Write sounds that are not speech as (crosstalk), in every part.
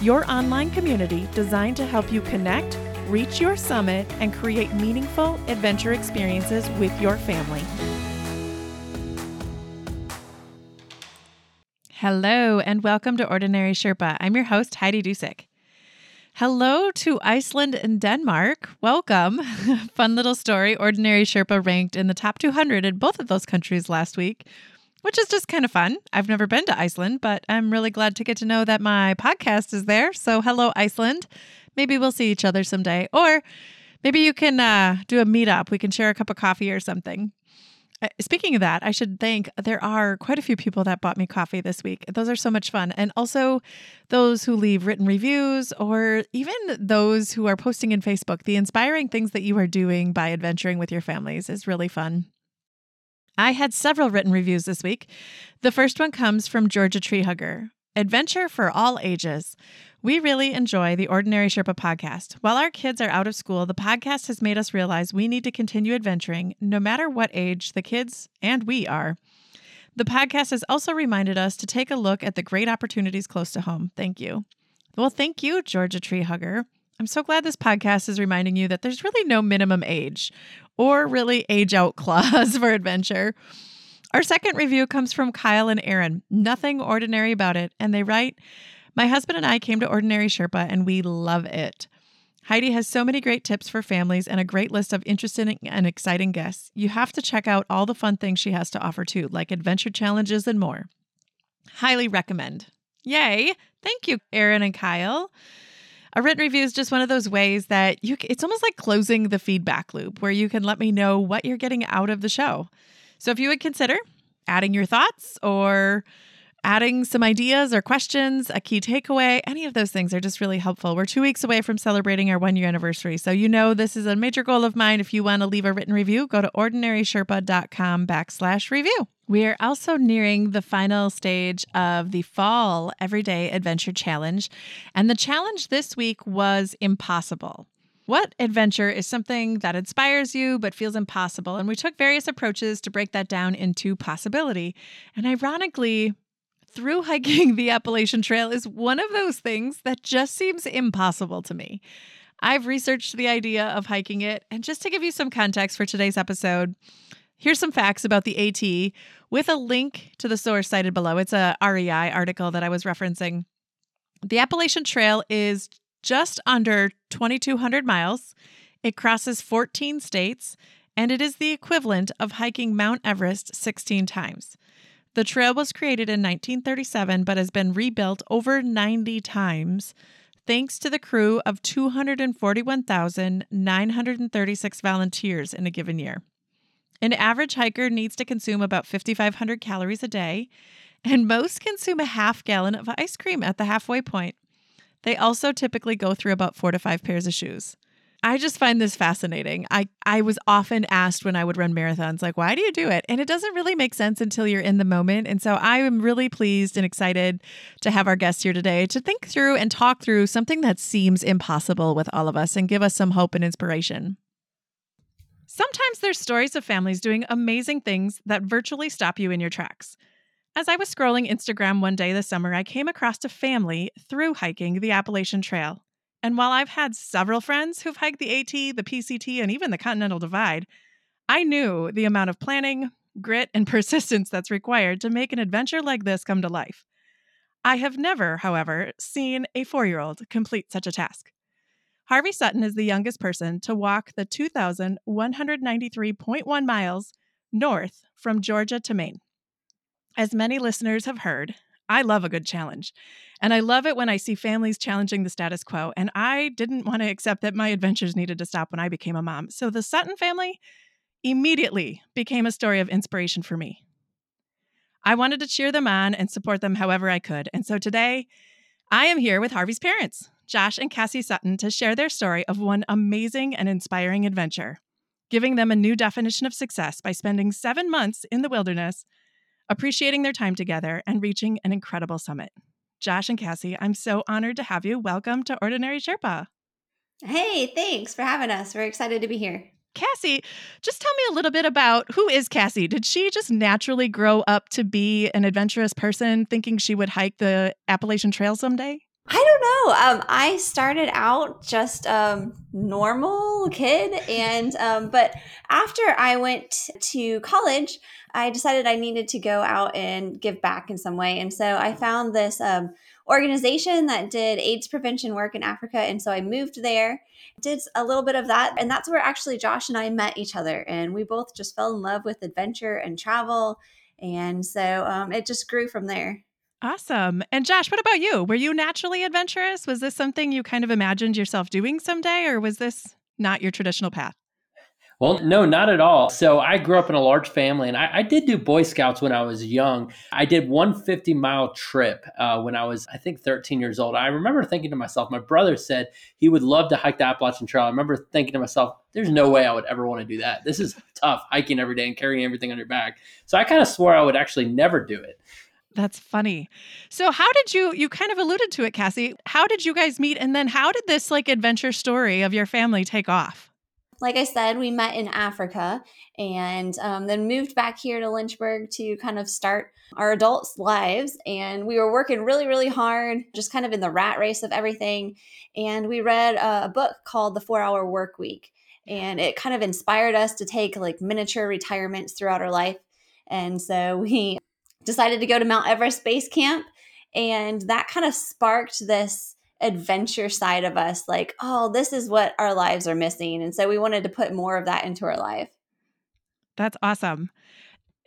your online community designed to help you connect, reach your summit, and create meaningful adventure experiences with your family. Hello, and welcome to Ordinary Sherpa. I'm your host, Heidi Dusick. Hello to Iceland and Denmark. Welcome. (laughs) Fun little story. Ordinary Sherpa ranked in the top 200 in both of those countries last week, which is just kind of fun. I've never been to Iceland, but I'm really glad to get to know that my podcast is there. So, hello, Iceland. Maybe we'll see each other someday. Or maybe you can uh, do a meetup. We can share a cup of coffee or something. Uh, speaking of that, I should thank there are quite a few people that bought me coffee this week. Those are so much fun. And also those who leave written reviews or even those who are posting in Facebook. The inspiring things that you are doing by adventuring with your families is really fun. I had several written reviews this week. The first one comes from Georgia Treehugger. Adventure for all ages. We really enjoy the Ordinary Sherpa podcast. While our kids are out of school, the podcast has made us realize we need to continue adventuring no matter what age the kids and we are. The podcast has also reminded us to take a look at the great opportunities close to home. Thank you. Well, thank you, Georgia Tree Hugger. I'm so glad this podcast is reminding you that there's really no minimum age or really age out clause (laughs) for adventure. Our second review comes from Kyle and Aaron. Nothing ordinary about it. And they write, my husband and I came to Ordinary Sherpa and we love it. Heidi has so many great tips for families and a great list of interesting and exciting guests. You have to check out all the fun things she has to offer too, like adventure challenges and more. Highly recommend. Yay! Thank you, Aaron and Kyle. A written review is just one of those ways that you it's almost like closing the feedback loop where you can let me know what you're getting out of the show. So if you would consider adding your thoughts or adding some ideas or questions, a key takeaway, any of those things are just really helpful. We're two weeks away from celebrating our one year anniversary. So, you know, this is a major goal of mine. If you want to leave a written review, go to ordinarysherpa.com backslash review. We are also nearing the final stage of the fall everyday adventure challenge. And the challenge this week was impossible. What adventure is something that inspires you but feels impossible? And we took various approaches to break that down into possibility. And ironically, through hiking (laughs) the Appalachian Trail is one of those things that just seems impossible to me. I've researched the idea of hiking it, and just to give you some context for today's episode, here's some facts about the AT with a link to the source cited below. It's a REI article that I was referencing. The Appalachian Trail is just under 2,200 miles. It crosses 14 states, and it is the equivalent of hiking Mount Everest 16 times. The trail was created in 1937 but has been rebuilt over 90 times thanks to the crew of 241,936 volunteers in a given year. An average hiker needs to consume about 5,500 calories a day, and most consume a half gallon of ice cream at the halfway point. They also typically go through about four to five pairs of shoes. I just find this fascinating. I, I was often asked when I would run marathons, like, why do you do it? And it doesn't really make sense until you're in the moment. And so I am really pleased and excited to have our guest here today to think through and talk through something that seems impossible with all of us and give us some hope and inspiration. Sometimes there's stories of families doing amazing things that virtually stop you in your tracks. As I was scrolling Instagram one day this summer, I came across a family through hiking the Appalachian Trail. And while I've had several friends who've hiked the AT, the PCT, and even the Continental Divide, I knew the amount of planning, grit, and (laughs) persistence that's required to make an adventure like this come to life. I have never, however, seen a four year old complete such a task. Harvey Sutton is the youngest person to walk the 2,193.1 miles north from Georgia to Maine. As many listeners have heard, I love a good challenge. And I love it when I see families challenging the status quo. And I didn't want to accept that my adventures needed to stop when I became a mom. So the Sutton family immediately became a story of inspiration for me. I wanted to cheer them on and support them however I could. And so today, I am here with Harvey's parents, Josh and Cassie Sutton, to share their story of one amazing and inspiring adventure, giving them a new definition of success by spending seven months in the wilderness, appreciating their time together, and reaching an incredible summit. Josh and Cassie, I'm so honored to have you. Welcome to Ordinary Sherpa. Hey, thanks for having us. We're excited to be here. Cassie, just tell me a little bit about who is Cassie? Did she just naturally grow up to be an adventurous person thinking she would hike the Appalachian Trail someday? I don't know. Um, I started out just um, normal kid, and um, but after I went to college, I decided I needed to go out and give back in some way, and so I found this um, organization that did AIDS prevention work in Africa, and so I moved there, did a little bit of that, and that's where actually Josh and I met each other, and we both just fell in love with adventure and travel, and so um, it just grew from there. Awesome. And Josh, what about you? Were you naturally adventurous? Was this something you kind of imagined yourself doing someday, or was this not your traditional path? Well, no, not at all. So I grew up in a large family, and I, I did do Boy Scouts when I was young. I did one 50 mile trip uh, when I was, I think, 13 years old. I remember thinking to myself, my brother said he would love to hike the Appalachian Trail. I remember thinking to myself, there's no way I would ever want to do that. This is tough hiking every day and carrying everything on your back. So I kind of swore I would actually never do it. That's funny. So how did you you kind of alluded to it, Cassie. How did you guys meet and then how did this like adventure story of your family take off? Like I said, we met in Africa and um, then moved back here to Lynchburg to kind of start our adults' lives. And we were working really, really hard, just kind of in the rat race of everything. And we read a book called The Four Hour Work Week. And it kind of inspired us to take like miniature retirements throughout our life. And so (laughs) we decided to go to Mount Everest Base Camp. And that kind of sparked this adventure side of us like, oh, this is what our lives are missing. And so we wanted to put more of that into our life. That's awesome.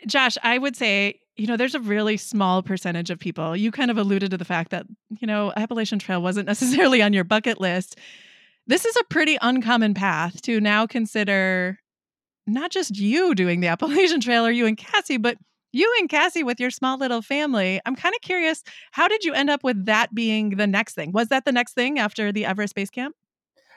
Josh, I would say, you know, there's a really small percentage of people. You kind of alluded to the fact that, you know, Appalachian Trail wasn't (laughs) necessarily on your bucket list. This is a pretty uncommon path to now consider not just you doing the Appalachian Trail or you and Cassie, but you and Cassie with your small little family. I'm kind of curious, how did you end up with that being the next thing? Was that the next thing after the Everest Base Camp?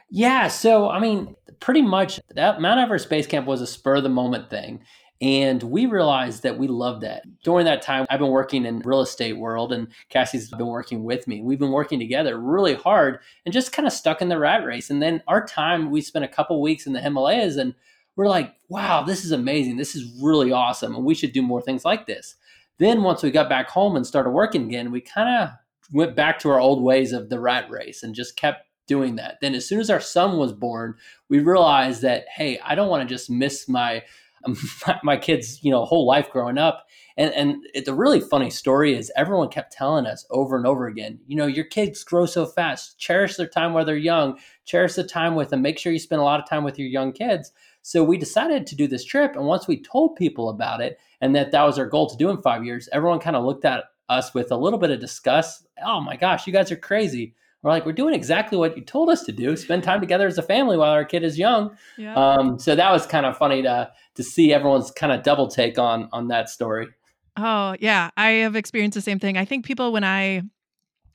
Yeah, so I mean, pretty much that Mount Everest Base Camp was a spur of the moment thing. And we realized that we loved that. During that time, I've been working in real estate world and Cassie's been working with me. We've been working together really hard and just kind of stuck in the rat race. And then our time, we spent a couple weeks in the Himalayas and we're like, wow, this is amazing. This is really awesome. And we should do more things like this. Then once we got back home and started working again, we kind of went back to our old ways of the rat race and just kept doing that. Then as soon as our son was born, we realized that, hey, I don't want to just miss my um, (laughs) my, kids, you know, whole life growing up. And and it, the really funny story is everyone kept telling us over and over again, you know, your kids grow so fast. Cherish their time while they're young. Cherish the time with them. Make sure you spend a lot of time with your young kids. So we decided to do this trip. And once we told people about it and that that was our goal to do in five years, everyone kind of looked at us with a little bit of disgust. Oh my gosh, you guys are crazy. We're like, we're doing exactly what you told us to do. Spend time together as a family while our kid is young. Yeah. Um, so that was kind of funny to to see everyone's kind of double take on on that story. Oh yeah, I have experienced the same thing. I think people when I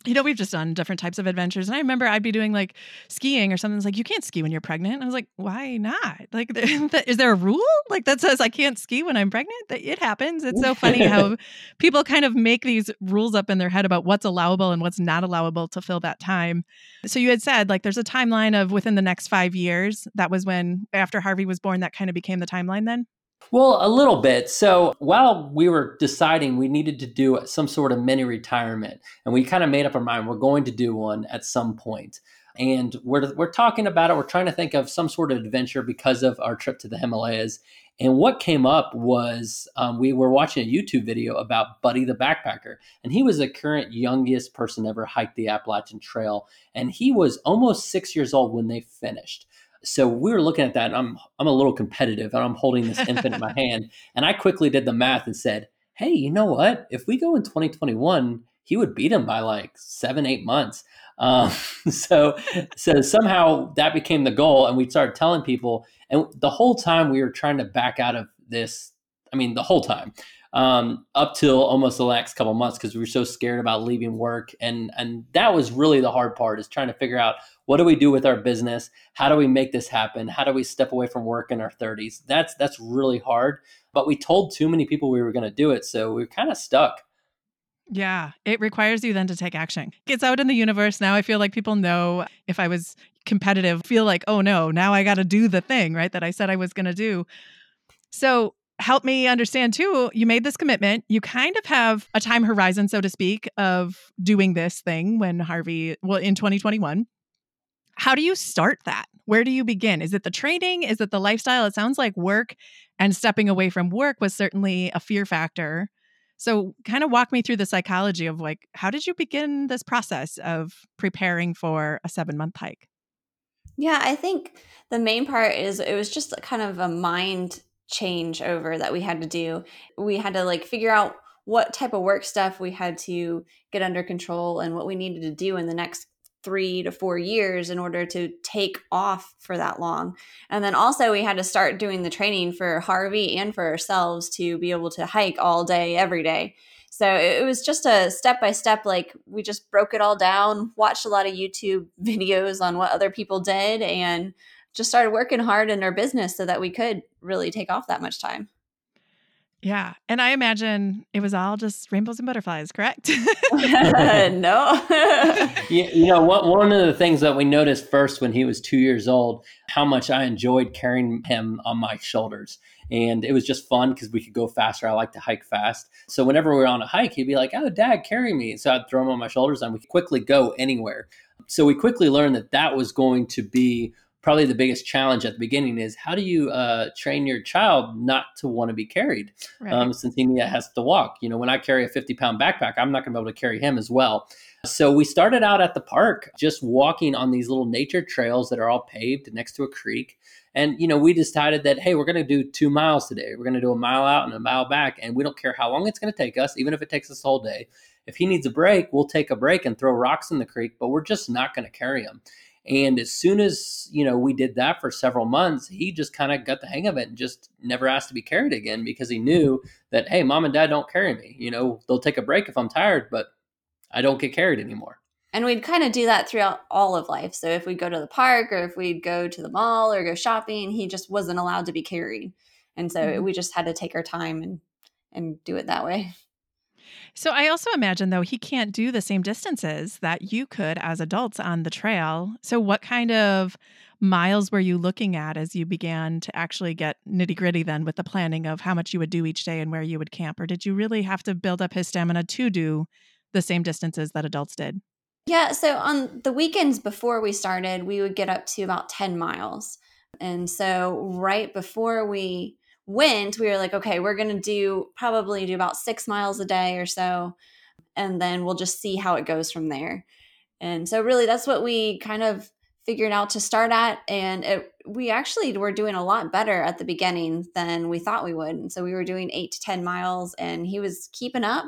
you know, we've just done different types of adventures. And I remember I'd be doing like skiing or something. It's like, you can't ski when you're pregnant. And I was like, why not? Like, (laughs) is there a rule like that says I can't ski when I'm pregnant? That it happens. It's so funny how (laughs) people kind of make these rules up in their head about what's allowable and what's not allowable to fill that time. So you had said like there's a timeline of within the next five years. That was when after Harvey was born, that kind of became the timeline then? Well, a little bit. So while we were deciding we needed to do some sort of mini retirement, and we kind of made up our mind we're going to do one at some point. And we're, we're talking about it. We're trying to think of some sort of adventure because of our trip to the Himalayas. And what came up was um, we were watching a YouTube video about Buddy the Backpacker. And he was the current youngest person ever hiked the Appalachian Trail. And he was almost six years old when they finished. So we were looking at that, and I'm I'm a little competitive, and I'm holding this infant in my (laughs) hand, and I quickly did the math and said, "Hey, you know what? If we go in 2021, he would beat him by like seven, eight months." Um, (laughs) so so somehow that became the goal, and we started telling people, and the whole time we were trying to back out of this. I mean, the whole time um, up till almost the last couple months because we were so scared about leaving work. And, and that was really the hard part is trying to figure out what do we do with our business? How do we make this happen? How do we step away from work in our 30s? That's, that's really hard. But we told too many people we were going to do it. So we are kind of stuck. Yeah, it requires you then to take action. It's out in the universe now. I feel like people know if I was competitive, feel like, oh no, now I got to do the thing, right? That I said I was going to do. So help me understand too. You made this commitment. You kind of have a time horizon, so to speak, of doing this thing when Harvey, well, in 2021. How do you start that? Where do you begin? Is it the training? Is it the lifestyle? It sounds like work and stepping away from work was certainly a fear factor. So, kind of walk me through the psychology of like, how did you begin this process of preparing for a seven month hike? Yeah, I think the main part is it was just kind of a mind change over that we had to do. We had to like figure out what type of work stuff we had to get under control and what we needed to do in the next three to four years in order to take off for that long. And then also, we had to start doing the training for Harvey and for ourselves to be able to hike all day, every day. So it was just a step by step, like we just broke it all down, watched a lot of YouTube (laughs) videos on what other people did, and just started working hard in our business so that we could really take off that much time. Yeah. And I imagine it was all just rainbows and butterflies, correct? (laughs) (laughs) no. (laughs) you, you know, what, one of the things that we noticed first when he was two years old, how much I enjoyed carrying him on my shoulders. And it was just fun because we could go faster. I like to hike fast. So whenever we were on a hike, he'd be like, Oh, dad, carry me. So I'd throw him on my shoulders and we could quickly go anywhere. So we quickly learned that that was going to be probably the biggest challenge at the beginning is how do you uh, train your child not to want to be carried right. um, since he has to walk? You know when i carry a 50 pound backpack i'm not going to be able to carry him as well. So we started out at the park just walking on these little nature trails that are all paved next to a creek. And you know we decided that hey we're going to do two miles today. We're going to do a mile out and a mile back and we don't care how long it's going to take us even if it takes us a whole day. If he needs a break we'll take a break and throw rocks in the creek but we're just not going to carry him and as soon as, you know, we did that for several months, he just kind of got the hang of it and just never asked to be carried again because he knew that, hey, mom and dad don't carry me. You know, they'll take a break if I'm tired, but I don't get carried anymore. And we'd kind of do that throughout all of life. So if we'd go to the park or if we'd go to the mall or go shopping, he just wasn't allowed to be carried. And so mm-hmm. we just had to take our time and and do it that way. So I also imagine though he can't do the same distances that you could as adults on the trail. So what kind of miles were you looking at as you began to actually get nitty gritty then with the planning of how much you would do each day and where you would camp? Or did you really have to build up his stamina to do the same distances that adults did? Yeah, so on the weekends before we started, we would get up to about 10 miles. And so right before we went, we were like, okay, we're going to do probably do about six miles a day or so. And then we'll just see how it goes from there. And so, really, that's what we kind of figured out to start at. And it, we actually were doing a lot better at the beginning than we thought we would. And so, we were doing eight to 10 miles, and he was keeping up.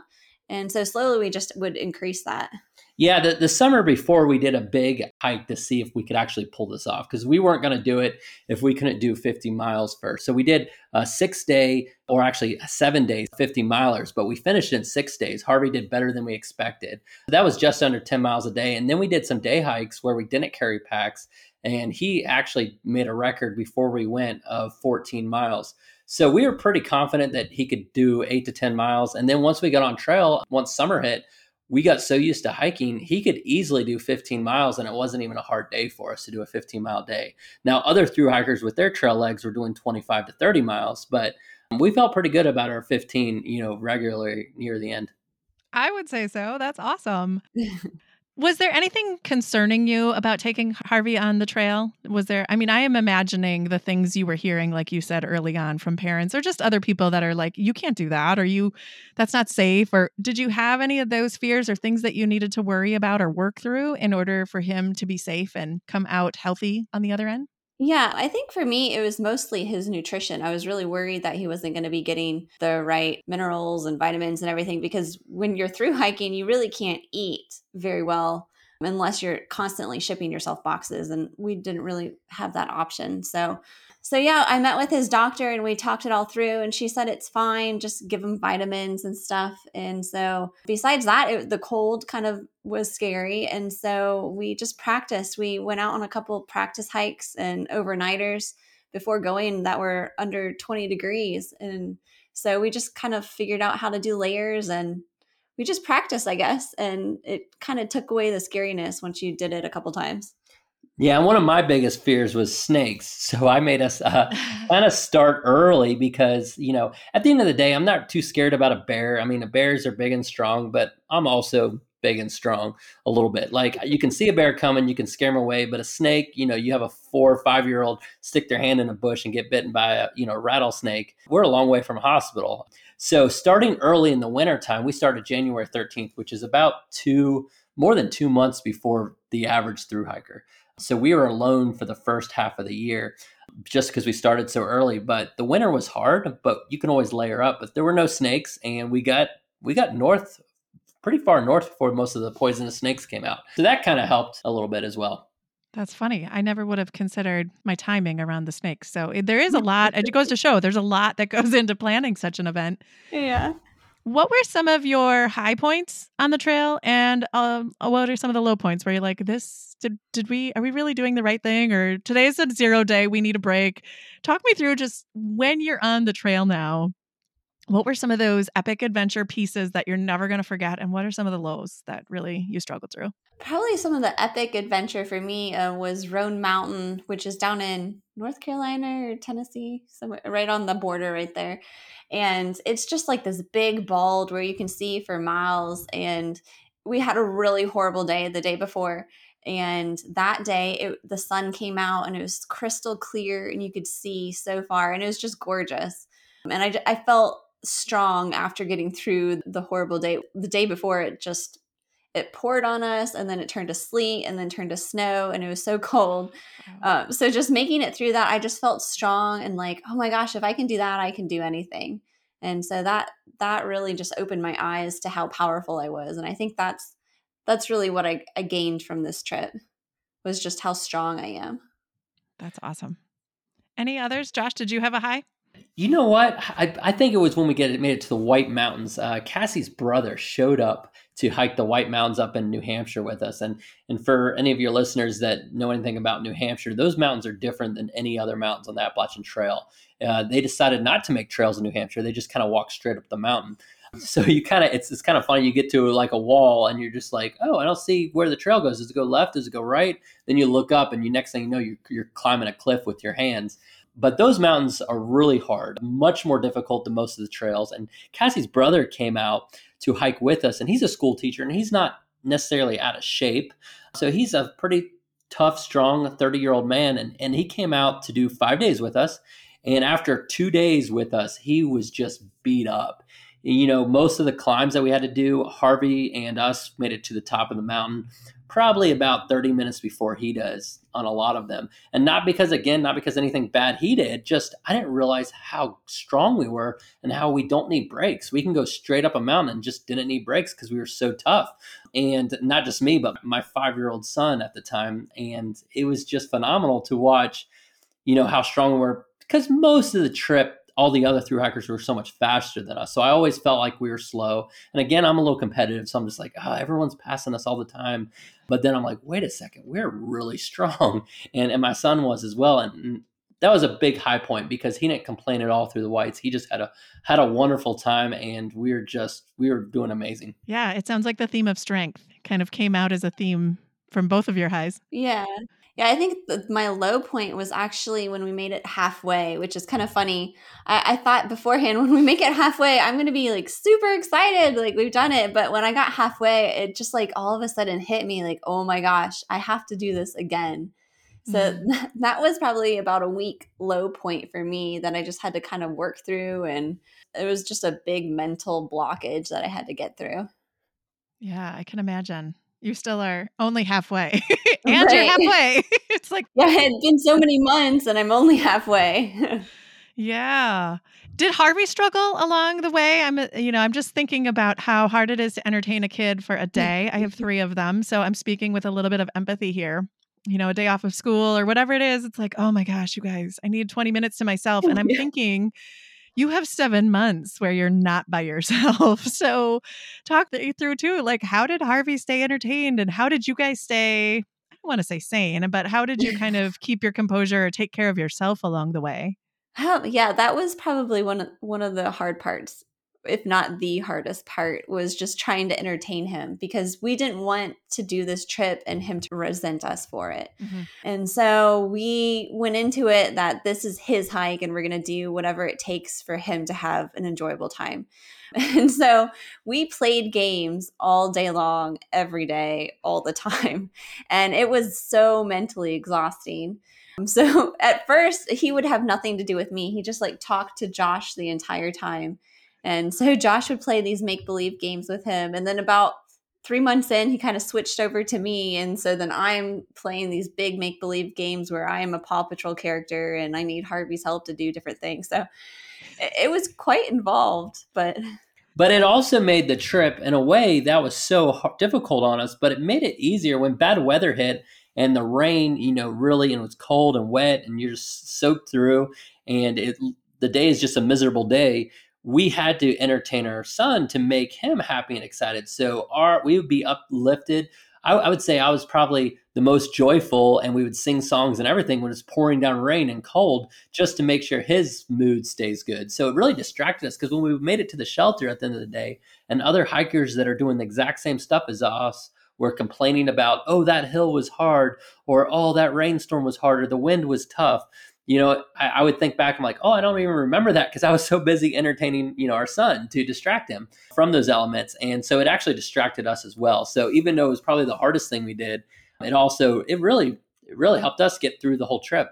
And so, slowly, we just would increase that. Yeah, the, the summer before we did a big hike to see if we could actually pull this off because we weren't going to do it if we couldn't do 50 miles first. So we did a six day or actually seven days, 50 milers, but we finished in six days. Harvey did better than we expected. That was just under 10 miles a day. And then we did some day hikes where we didn't carry packs. And he actually made a record before we went of 14 miles. So we were pretty confident that he could do eight to 10 miles. And then once we got on trail, once summer hit, we got so used to hiking, he could easily do 15 miles, and it wasn't even a hard day for us to do a 15 mile day. Now, other through hikers with their trail legs were doing 25 to 30 miles, but we felt pretty good about our 15, you know, regularly near the end. I would say so. That's awesome. (laughs) Was there anything concerning you about taking Harvey on the trail? Was there, I mean, I am imagining the things you were hearing, like you said early on from parents or just other people that are like, you can't do that, or you, that's not safe. Or did you have any of those fears or things that you needed to worry about or work through in order for him to be safe and come out healthy on the other end? Yeah, I think for me, it was mostly his nutrition. I was really worried that he wasn't going to be getting the right minerals and vitamins and everything because when you're through hiking, you really can't eat very well unless you're constantly shipping yourself boxes. And we didn't really have that option. So, so yeah, I met with his doctor and we talked it all through, and she said it's fine, just give him vitamins and stuff. And so, besides that, it, the cold kind of was scary, and so we just practiced. We went out on a couple practice hikes and overnighters before going that were under 20 degrees, and so we just kind of figured out how to do layers and we just practiced, I guess, and it kind of took away the scariness once you did it a couple times. Yeah, one of my biggest fears was snakes. (laughs) So I made us uh, (laughs) kind of start early because, you know, at the end of the day, I'm not too scared about a bear. I mean, the bears are big and strong, but I'm also big and strong a little bit. Like you can see a bear coming, you can scare them away, but a snake, you know, you have a four or five year old stick their hand in a bush and get bitten by a, you know, rattlesnake. We're a long way from a hospital. So starting early in the wintertime, we started January 13th, which is about two, more than two months before the average through hiker. So we were alone for the first half of the year just because we started so early. But the winter was hard, but you can always layer up. But there were no snakes, and we got we got north pretty far north before most of the poisonous snakes came out. So that kind of helped a little bit as well. That's funny. I never would have considered my timing around the snakes. So eh, there is a (laughs) lot. It goes to show there's a lot that goes (laughs) into planning such an event. Yeah. What were some of your high points on the trail, and um, what are some of the low points where you're like, "This did did we are we really doing the right thing?" Or today's a zero day, we need a break. Talk me through just when you're on the trail now. What were some of those epic adventure pieces that you're never going to forget, and what are some of the lows that really you struggled through? Probably some of the epic adventure for me uh, was Roan Mountain, which is down in North Carolina or Tennessee, somewhere right on the border right there. And it's just like this big bald where you can see for miles. And we had a really horrible day the day before. And that day, it, the sun came out and it was crystal clear and you could see so far. And it was just gorgeous. And I, I felt strong after getting through the horrible day. The day before, it just it poured on us and then it turned to sleet and then turned to snow and it was so (laughs) cold. Um, so just making it through that i just felt strong and like oh my gosh if i can do that i can do anything. And so that that really just opened my eyes to how powerful i was and i think that's that's really what i, I gained from this trip was just how strong i am. That's awesome. Any others? Josh did you have a high you know what? I, I think it was when we get made it to the White Mountains. Uh, Cassie's brother showed up to hike the White Mountains up in New Hampshire with us. And and for any of your listeners that know anything about New Hampshire, those mountains are different than any other mountains on the Appalachian Trail. Uh, they decided not to make trails in New Hampshire. They just kind of walk straight up the mountain. (laughs) So you kind of it's it's kind of funny. You get to like a wall and you're just like, oh, I don't see where the trail goes. Does it go left? Does it go right? Then you look up and you next thing you know you're, you're climbing a cliff with your hands. But those mountains are really hard, much more difficult than most of the trails. And Cassie's brother came out to hike with us, and he's a school teacher, and he's not necessarily out of shape. So he's a pretty tough, strong 30 year old man. And, and he came out to do five days with us. And after two days with us, he was just beat up. You know, most of the climbs that we had to do, Harvey and us made it to the top of the mountain probably about 30 minutes before he does on a lot of them. And not because, again, not because anything bad he did, just I didn't realize how strong we were and how we don't need breaks. We can go straight up a mountain and just didn't need breaks because we were so tough. And not just me, but my five year old son at the time. And it was just phenomenal to watch, you know, how strong we were because most of the trip all the other through hikers were so much faster than us. So I always felt like we were slow. And again, I'm a little competitive. So I'm just like, oh, everyone's passing us all the time. But then I'm like, wait a second, we're really (laughs) strong. And, and my son was as well. And mm, that was a big high point because he didn't complain at all through the whites. He just had a had a wonderful time and we were just we were doing amazing. Yeah, it sounds like the theme of strength kind of came out as a theme from both of your highs. Yeah. Yeah, I think my low point was actually when we made it halfway, which is kind of funny. I, I thought beforehand (laughs) when we make it halfway, I'm going to be like super excited, like we've done it. But when I got halfway, it just like all of a sudden hit me like, oh my gosh, I have to do this again. So mm. (laughs) that was probably about a week low point for me that I just had to kind of work through. And it was just a big mental blockage that I had to get through. Yeah, I can imagine. You still are only halfway. (laughs) and right. you're halfway. (laughs) (laughs) it's like Yeah, it's been so many months and I'm only halfway. yeah. Did Harvey struggle along the way? I'm, uh, you know, I'm just thinking about how hard it is to entertain a kid for a day. I have three of them, so I'm speaking with a little bit of empathy here. You know, a day off of school or whatever it is, it's like, oh my gosh, you guys, I need 20 minutes to myself. And I'm thinking, you have seven months where you're not by yourself. (laughs) So, talk through too. Like, how did Harvey stay entertained and how did you guys stay? I don't want to say sane, but how did you (laughs) kind of keep your composure or take care of yourself along the way? Oh, yeah, that was probably one of, one of the hard parts, if not the hardest part, was just trying to entertain him because we didn't want to do this trip and him to resent us for it. Mm-hmm. And so we went into it that this is his hike and we're going to do whatever it takes for him to have an enjoyable time. (laughs) And so we played games all day long, every day, all the time. And it was so mentally exhausting. So (laughs) at first, he would have nothing to do with me. He just like talked to Josh the entire time. And so (laughs) Josh would play these make believe games with him. And then about three months in, he kind of switched over to me. And so then I'm playing these big make believe games where I am a Paw Patrol character and I need Harvey's help to do different things. So it was quite involved, but. (laughs) But it also made the trip in a way that was so difficult on us, but it made it easier when bad weather hit and the rain, you know, really and it was cold and wet and you're just soaked through and it the day is just a miserable day. We had to entertain our son to make him happy and excited. So our we would be uplifted. I, I would say I was probably the most joyful, and we would sing songs and everything when it's pouring down rain and cold, just to make sure his mood stays good. So it really distracted us because when we made it to the shelter at the end of the day, and other hikers that are doing the exact same stuff as us were complaining about, oh, that hill was hard, or oh, that rainstorm was hard, or the wind was tough. You know, I, I would think back, I'm like, oh, I don't even remember that because I was so busy entertaining, you know, our son to distract him from those elements. And so it actually distracted us as well. So even though it was probably the hardest thing we did, it also, it really, it really helped us get through the whole trip.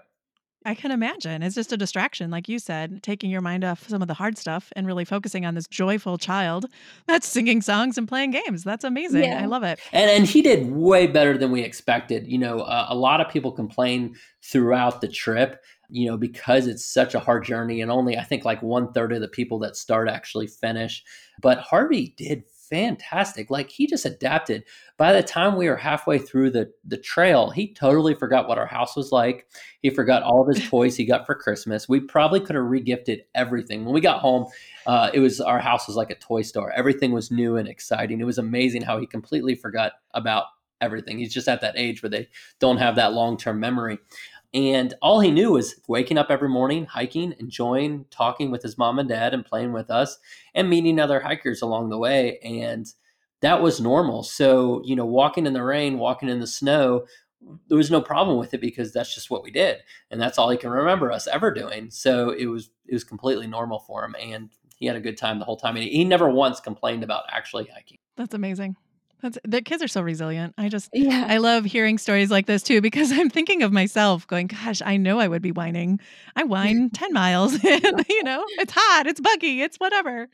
I can imagine. It's just a distraction, like you said, taking your mind off some of the hard stuff and really focusing on this joyful child that's singing songs and playing games. That's amazing. Yeah. I love it. And and he did way better than we expected. You know, uh, a lot of people complain throughout the trip. You know, because it's such a hard journey, and only I think like one third of the people that start actually finish. But Harvey did fantastic. Like he just adapted. By the time we were halfway through the the trail, he totally forgot what our house was like. He forgot all of his (laughs) toys he got for Christmas. We probably could have regifted everything. When we got home, uh, it was our house was like a toy store. Everything was new and exciting. It was amazing how he completely forgot about everything. He's just at that age where they don't have that long term memory. And all he knew was waking up every morning, hiking, enjoying talking with his mom and dad and playing with us and meeting other hikers along the way. And that was normal. So, you know, walking in the rain, walking in the snow, there was no problem with it because that's just what we did. And that's all he can remember us ever doing. So it was it was completely normal for him and he had a good time the whole time. And he never once complained about actually hiking. That's amazing. That's, the kids are so resilient. I just, yeah. I love hearing stories like this too because (laughs) I'm thinking of myself going, gosh, I know I would be whining. I whine (laughs) 10 miles (laughs) and, you know, it's hot, it's buggy, it's whatever.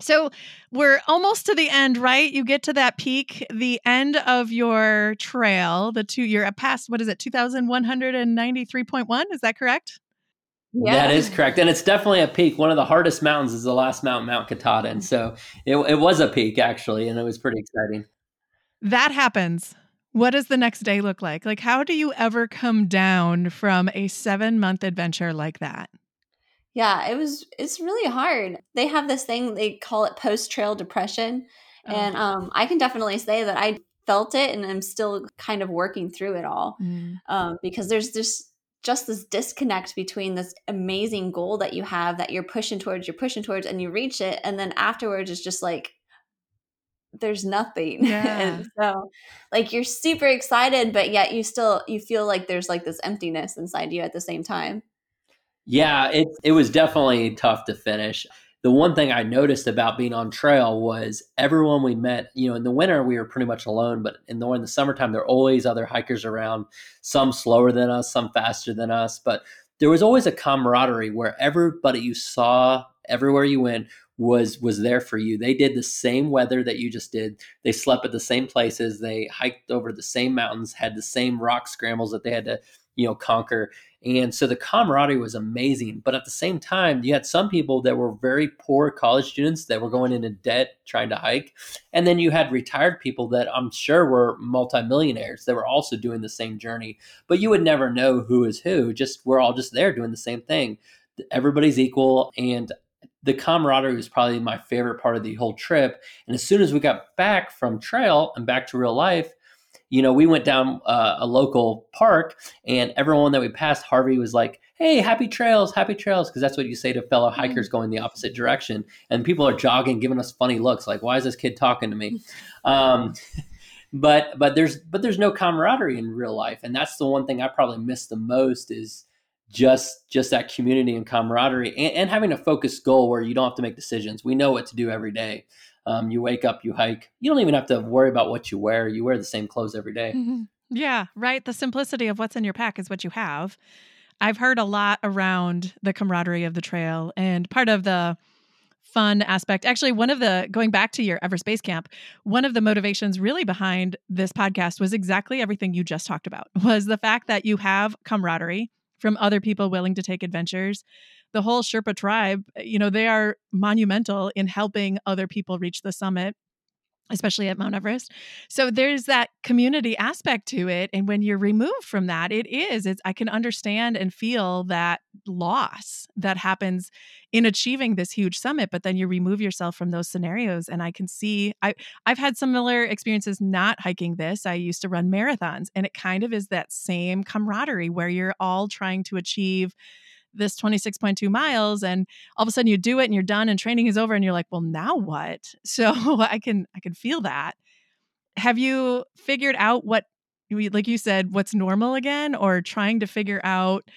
So we're almost to the end, right? You get to that peak, the end of your trail, the two, you're past, what is it, 2,193.1? Is that correct? Yeah. That is correct. And it's definitely a peak. One of the hardest mountains is the last mountain, Mount Katahdin. So it, it was a peak actually, and it was pretty exciting that happens. What does the next day look like? Like, how do you ever come down from a seven month adventure like that? Yeah, it was, it's really hard. They have this thing, they call it post trail depression. Oh. And um, I can definitely say that I felt it and I'm still kind of working through it all mm. um, because there's this just this disconnect between this amazing goal that you have that you're pushing towards, you're pushing towards, and you reach it. And then afterwards, it's just like, there's nothing. (laughs) Yeah. and so like you're super excited, but yet you still you feel like there's like this emptiness inside you at the same time. Yeah, it it was definitely tough to finish. The one thing I noticed about being on trail was everyone we met, you know, in the winter we were pretty much alone, but in the in the summertime there are always other hikers around, some slower than us, some faster than us, but there was always a camaraderie where everybody you saw everywhere you went was was there for you. They did the same weather that you just did. They slept at the same places. They hiked over the same mountains, had the same rock scrambles that they had to, you know, conquer. And so the camaraderie was amazing. But at the same time, you had some people that were very poor college students that were going into debt trying to hike. And then you had retired people that I'm sure were multimillionaires that were also doing the same journey. But you would never know who is who. Just we're all just there doing the same thing. Everybody's equal. And the camaraderie was probably my favorite part of the whole trip. And as soon as we got back from trail and back to real life, you know, we went down uh, a local park, and everyone that we passed, Harvey was like, "Hey, happy trails, happy trails," because that's what you say to fellow mm-hmm. hikers going the opposite direction. And people are jogging, giving us funny looks, like, "Why is this kid talking to me?" (laughs) Um, but but there's but there's no camaraderie in real life, and that's the one thing I probably miss the most is just just that community and camaraderie and, and, having a focused goal where you don't have to make decisions we know what to do every day um, you wake up you hike you don't even have to worry about what you wear you wear the same clothes every day. Mm-hmm. yeah right the simplicity of what's in your pack is what you have i've heard a lot around the camaraderie of the trail and part of the fun aspect. Actually, one of the going back to your Everest Base Camp, one of the motivations really behind this podcast was exactly everything you just talked about. Was the fact that you have camaraderie, from other people willing to take adventures. The whole Sherpa tribe, eh, you know, they are monumental in helping other people reach the summit especially at Mount Everest. So there's that community aspect to it and when you're removed from that it is it's I can understand and feel that loss that happens in achieving this huge summit but then you remove yourself from those scenarios and I can see I I've had similar experiences not hiking this. I used to run marathons and it kind of is that same camaraderie where you're all trying to achieve this 26.2 miles and all of a sudden you do it and you're done and training is over and you're like well now what? (laughs) So i can i can feel that. Have you figured out what like you said what's normal again or trying to figure out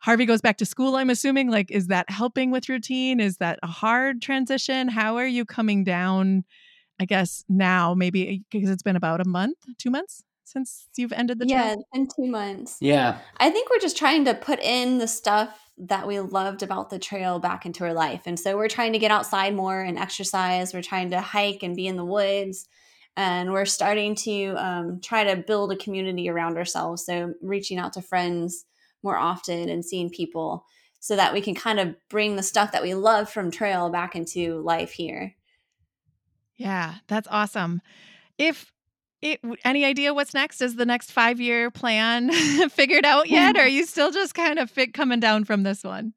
harvey goes back to school i'm assuming like is that helping with routine? Is that a hard transition? How are you coming down i guess now maybe eh, because it's been about a month two months since you've ended the yeah in two months. Yeah. I think we're just trying to put in the stuff that we loved about the trail back into our life. And so we're trying to get outside more and exercise. We're trying to hike and be in the woods. And we're starting to um, try to build a community around ourselves. So reaching out to friends more often and seeing people so that we can kind of bring the stuff that we love from trail back into life here. Yeah, that's awesome. If it, any idea what's next? Is the next five year plan (laughs) figured out yet? or are you still just kind of fit coming down from this one?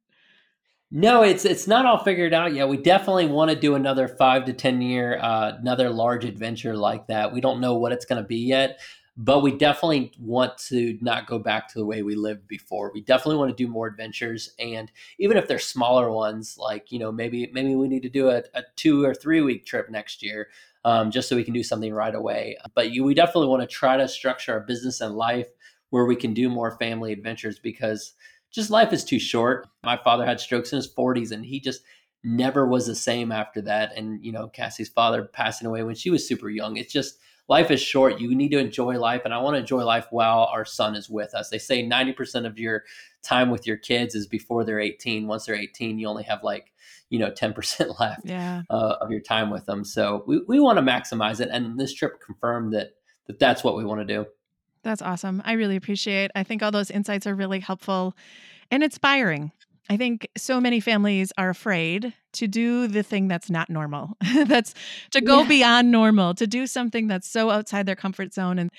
No, it's it's not all figured out yet. We definitely want to do another five to ten year, uh, another large adventure like that. We don't know what it's going to be yet, but we definitely want to not go back to the way we lived before. We definitely want to do more adventures, and even if they're smaller ones, like you know maybe maybe we need to do a, a two or three week trip next year um, just so we can do something right away. But you, we definitely want to try to structure our business and life where we can do more family adventures because just life is too short. My father had strokes in his 40s and he just never was the same after that. And, you know, Cassie's father passing away when she was super young. It's just life is short. You need to enjoy life. And I want to enjoy life while our son is with us. They say 90% of your time with your kids is before they're 18. Once they're 18, you only have like you know 10% (laughs) left yeah. uh, of your time with them so we, we want to maximize it and this trip confirmed that, that that's what we want to do that's awesome i really appreciate i think all those insights are really helpful and inspiring I think so many families are afraid to do the thing that's not normal. (laughs) that's to go yeah. beyond normal, to do something that's so outside their comfort zone. And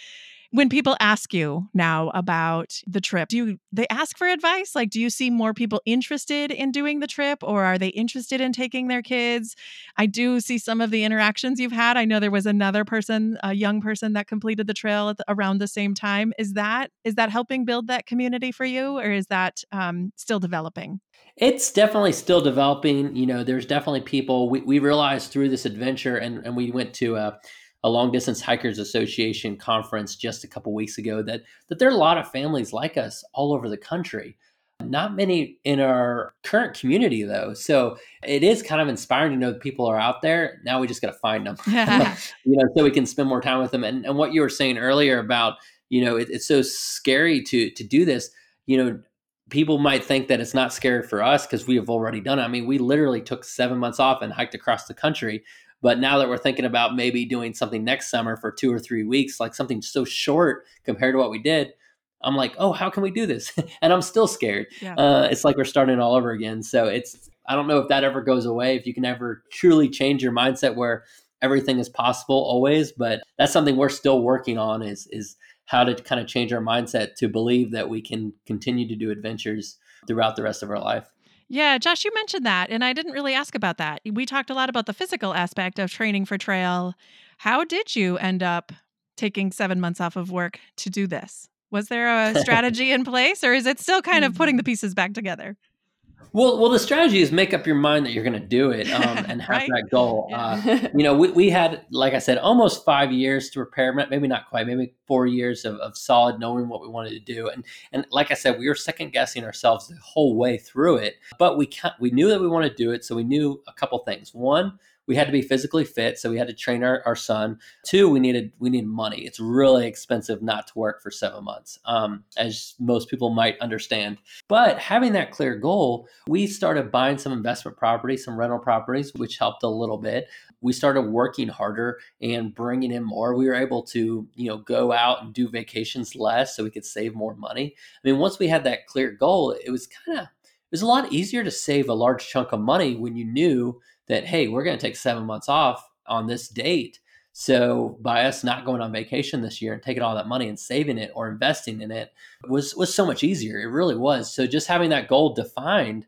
when people ask you now about the trip do you they ask for advice? Like do you see more people interested in doing the trip or are they interested in taking their kids? I do see some of the interactions you've had. I know there was another person a young person that completed the trail the, around the same time. Is that is that helping build that community for you or is that um, still developing? It's definitely still developing. You know there's definitely people we, we realized through this adventure and, and we went to a a long distance hikers association conference just a couple weeks ago that that there are a lot of families like us all over the country not many in our current community though so it is kind of inspiring to know that people are out there now we just got to find them (laughs) (laughs) you know so we can spend more time with them and, and what you were saying earlier about you know it, it's so scary to to do this you know people might think that it's not scary for us because we have already done it. I mean, we literally took seven months off and hiked across the country. But now that we're thinking about maybe doing something next summer for two or three weeks, like something so short compared to what we did, I'm like, oh, how can we do this? (laughs) and I'm still scared. Yeah. Uh, it's like we're starting all over again. So it's, I don't know if that ever goes away, if you can ever truly change your mindset where everything is possible always, but that's something we're still working on is, is how to kind of change our mindset to believe that we can continue to do adventures throughout the rest of our life. Yeah, Josh, you mentioned that, and I didn't really ask about that. We talked a lot about the physical aspect of training for trail. How did you end up taking seven months off of work to do this? Was there a (laughs) strategy in place, or is it still kind of putting the mm. pieces back together? Well, well, the strategy is make up your mind that you're going to do it (laughs) um, and have right? that goal. Yeah. Uh, (laughs) you know, we, we had, like I said, almost five years to prepare. Maybe not quite. Maybe four years of, of solid knowing what we wanted to do. And and like I said, we were second guessing ourselves the whole way through it. But we we knew that we wanted to do it, so we knew a couple things. One, we had to be physically fit, so we had to train our, our son. Two, we needed we needed money. It's really expensive not to work for seven months, um, as most people might understand. But having that clear goal, we started buying some investment properties, some rental properties, which helped a little bit. We started working harder and bringing in more. We were able to, you know, go out and do vacations less, so we could save more money. I mean, once we had that clear goal, it was kind of it was a lot easier to save a large chunk of money when you knew that hey we're going to take seven months off on this date. So by us not going on vacation this year and taking all that money and saving it or investing in it was was so much easier. It really was. So just having that goal defined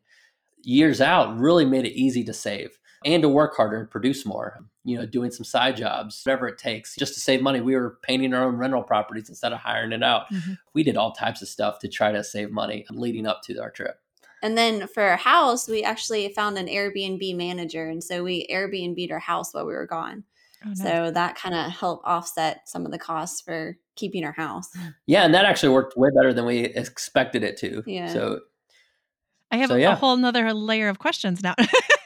years out really made it easy to save and to work harder and produce more you know doing some side jobs whatever it takes just to save money. We were painting our own rental properties instead of hiring it out. Mm-hmm. we did all types of stuff to try to save money leading up to our trip and then for our house, we actually found an Airbnb manager. And so we Airbnb'd our house while we were gone. Oh, nice. So that kind of helped offset some of the costs for keeping our house. Yeah. And that actually worked way better than we expected it to. Yeah. So I have so, a, yeah. a whole nother layer of questions now. (laughs)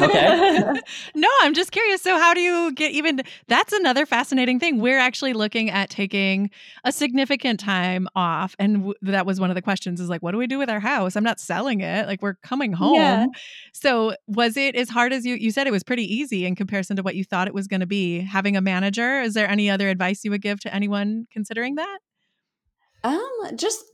okay. (laughs) no, I'm just curious. So, how do you get even? That's another fascinating thing. We're actually looking at taking a significant time off, and w- that was one of the questions: is like, what do we do with our house? I'm not selling it. Like, we're coming home. Yeah. So, was it as hard as you? You said it was pretty easy in comparison to what you thought it was going to be. Having a manager. Is there any other advice you would give to anyone considering that? Um, just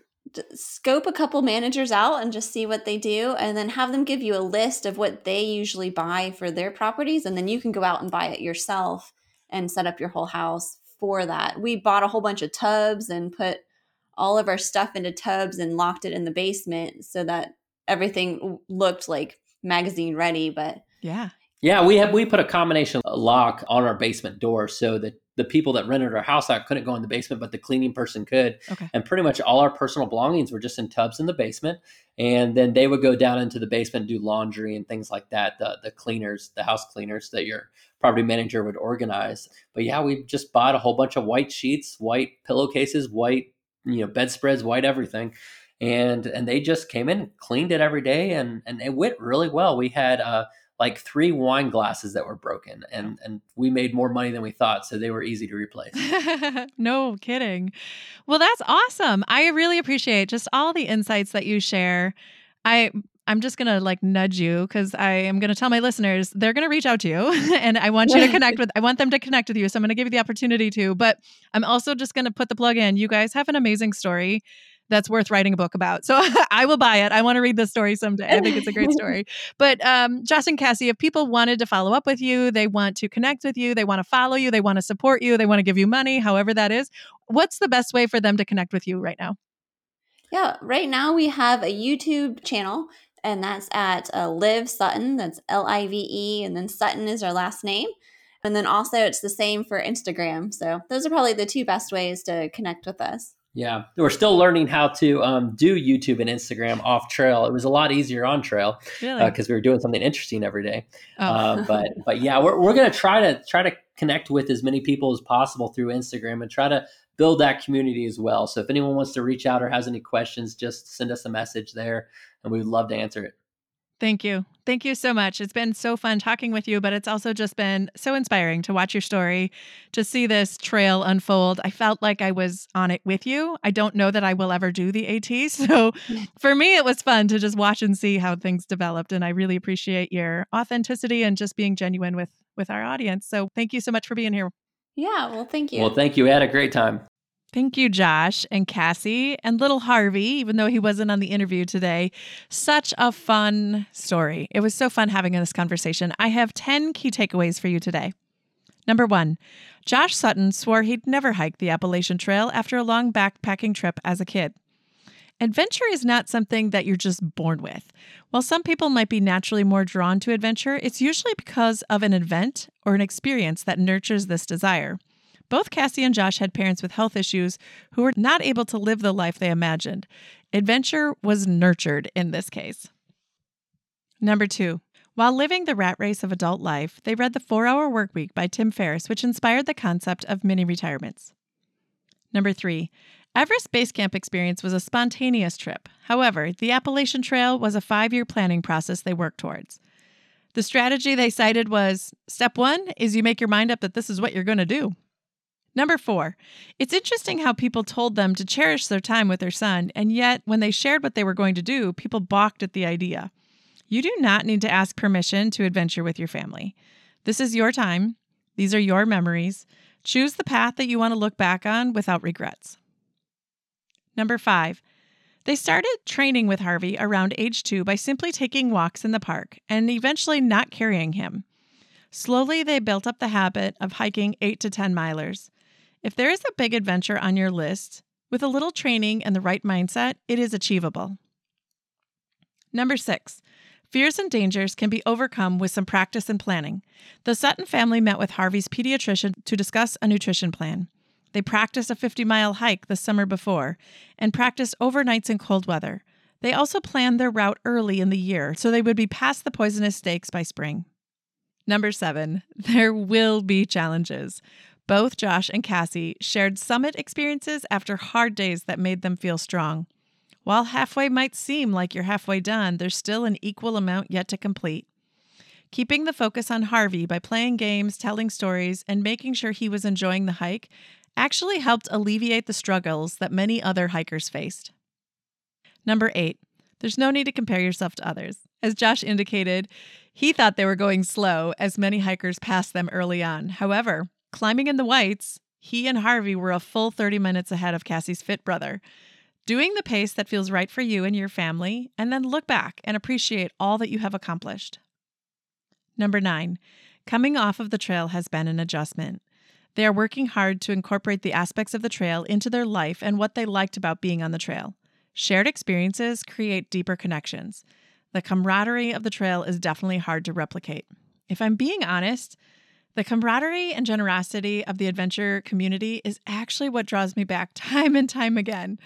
scope a couple managers out and just see what they do and then have them give you a list of what they usually buy for their properties and then you can go out and buy it yourself and set up your whole house for that. We bought a whole bunch of tubs and put all of our stuff into tubs and locked it in the basement so that everything looked like magazine ready but yeah yeah, we have we put a combination lock on our basement door so that the people that rented our house out couldn't go in the basement, but the cleaning person could. Okay. And pretty much all our personal belongings were just in tubs in the basement. And then they would go down into the basement do laundry and things like that. The the cleaners, the house cleaners that your property manager would organize. But yeah, we just bought a whole bunch of white sheets, white pillowcases, white, you know, bedspreads, white everything. And and they just came in, cleaned it every day and and it went really well. We had uh like three wine glasses that were broken and and we made more money than we thought so they were easy to replace. (laughs) No kidding. Well that's awesome. I really appreciate just all the insights that you share. I i'm just gonna like nudge you because i am gonna tell my listeners they're gonna reach out to you (laughs) and i want you to connect with i want them to connect with you so i'm gonna give you the opportunity to but i'm also just gonna put the plug in. You guys have an amazing story that's worth writing a book about. So (laughs) I will buy it. I want to read this story someday. I think it's a great (laughs) story. But um, Josh and Cassie, if people wanted to follow up with you, they want to connect with you, they want to follow you, they want to support you, they want to give you money, however that is, what's the best way for them to connect with you right now? Yeah, right now we have a YouTube channel and that's at uh, Live Sutton. That's L I V E, and then Sutton is our last name. And then also it's the same for Instagram. So those are probably the two best ways to connect with us. Yeah, we're still learning how to um, do YouTube and Instagram off trail. It was a lot easier on trail because really? uh, we were doing something interesting every day. Oh. Uh, (laughs) but but yeah, we're we're gonna try to try to connect with as many people as possible through Instagram and try to build that community as well. So if anyone wants to reach out or has any questions, just send us a message there, and we'd love to answer it. Thank you. Thank you so much. It's been so fun talking with you, but it's also just been so inspiring to watch your story, to see this trail unfold. I felt like I was on it with you. I don't know that I will ever do the AT. (laughs) So (laughs) for me, it was fun to just watch and see how things developed. And I really appreciate your authenticity and just being genuine with with our audience. So thank you so much for being here. Yeah, well, thank you. Well, thank you. I had a great time. Thank you, Josh and Cassie and little Harvey, even though he wasn't on the interview today. Such a fun story. It was so fun having this conversation. I have 10 key takeaways for you today. Number one, Josh Sutton swore he'd never hike the Appalachian Trail after a long backpacking trip as a kid. Adventure is not something that you're just born with. While some people might be naturally more drawn to adventure, it's usually because of an event or an experience that nurtures this desire. Both Cassie and Josh had parents with health issues who were not able to live the life they imagined. Adventure was nurtured in this case. Number two, while living the rat race of adult life, they read The Four Hour Workweek by Tim Ferriss, which inspired the concept of mini retirements. Number three, Everest Base Camp experience was a spontaneous trip. However, the Appalachian Trail was a five year planning process they worked towards. The strategy they cited was step one is you make your mind up that this is what you're going to do. Number four, it's interesting how people told them to cherish their time with their son, and yet when they shared what they were going to do, people balked at the idea. You do not need to ask permission to adventure with your family. This is your time, these are your memories. Choose the path that you want to look back on without regrets. Number five, they started training with Harvey around age two by simply taking walks in the park and eventually not carrying him. Slowly, they built up the habit of hiking eight to 10 milers. If there is a big adventure on your list, with a little training and the right mindset, it is achievable. Number six, fears and dangers can be overcome with some practice and planning. The Sutton family met with Harvey's pediatrician to discuss a nutrition plan. They practiced a 50 mile hike the summer before and practiced overnights in cold weather. They also planned their route early in the year so they would be past the poisonous stakes by spring. Number seven, (laughs) there will be challenges. Both Josh and Cassie shared summit experiences after hard days that made them feel strong. While halfway might seem like you're halfway done, there's still an equal amount yet to complete. Keeping the focus on Harvey by playing games, telling stories, and making sure he was enjoying the hike actually helped alleviate the struggles that many other hikers faced. Number eight, there's no need to compare yourself to others. As Josh indicated, he thought they were going slow as many hikers passed them early on. However, Climbing in the whites, he and Harvey were a full 30 minutes ahead of Cassie's fit brother. Doing the pace that feels right for you and your family, and then look back and appreciate all that you have accomplished. Number nine, coming off of the trail has been an adjustment. They are working hard to incorporate the aspects of the trail into their life and what they liked about being on the trail. Shared experiences create deeper connections. The camaraderie of the trail is definitely hard to replicate. If I'm being honest, the camaraderie and generosity of the adventure community is actually what draws me back (laughs) time and time again.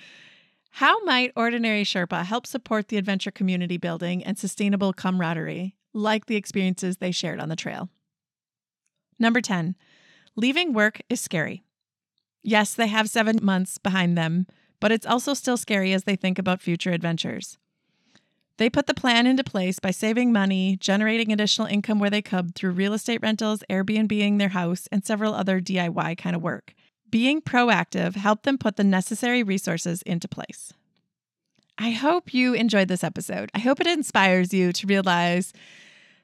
How might Ordinary Sherpa help support the adventure community building and sustainable camaraderie, like the experiences they shared on the trail? Number 10, leaving work is scary. Yes, they have seven months behind them, but it's also still scary as they think about future adventures. They put the plan into place by saving money, generating additional income where they could through real estate rentals, Airbnbing their house, and several other DIY kind of work. Being proactive helped them put the necessary resources into place. I hope you enjoyed this episode. I hope it inspires you to realize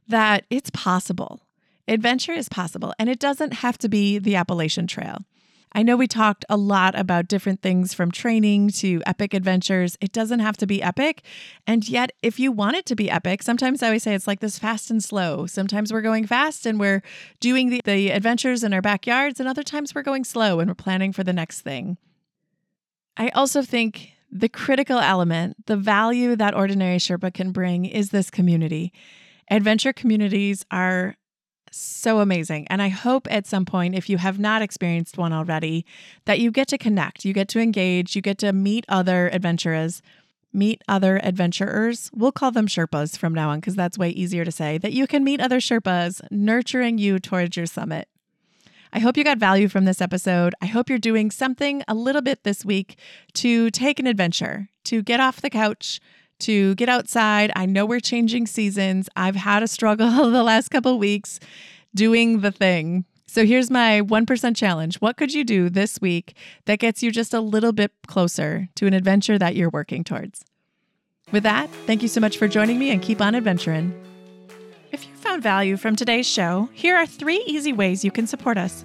that it's possible. Adventure is possible, and it doesn't have to be the Appalachian Trail. I know we talked a lot about different things from training to epic adventures. It doesn't have to be epic. And yet, if you want it to be epic, sometimes I always say it's like this fast and slow. Sometimes we're going fast and we're doing the, the adventures in our backyards, and other times we're going slow and we're planning for the next thing. I also think the critical element, the value that Ordinary Sherpa can bring is this community. Adventure communities are so amazing. And I hope at some point, if you have not experienced one already, that you get to connect, you get to engage, you get to meet other adventurers, meet other adventurers. We'll call them Sherpas from now on because that's way easier to say, that you can meet other Sherpas nurturing you towards your summit. I hope you got value from this episode. I hope you're doing something a little bit this week to take an adventure, to get off the couch, to get outside. I know we're changing seasons. I've had a struggle (laughs) the last couple weeks doing the thing. So here's my 1% challenge. What could you do this week that gets you just a little bit closer to an adventure that you're working towards? With that, thank you so much for joining me and keep on adventuring. If you found value from today's show, here are three easy ways you can support us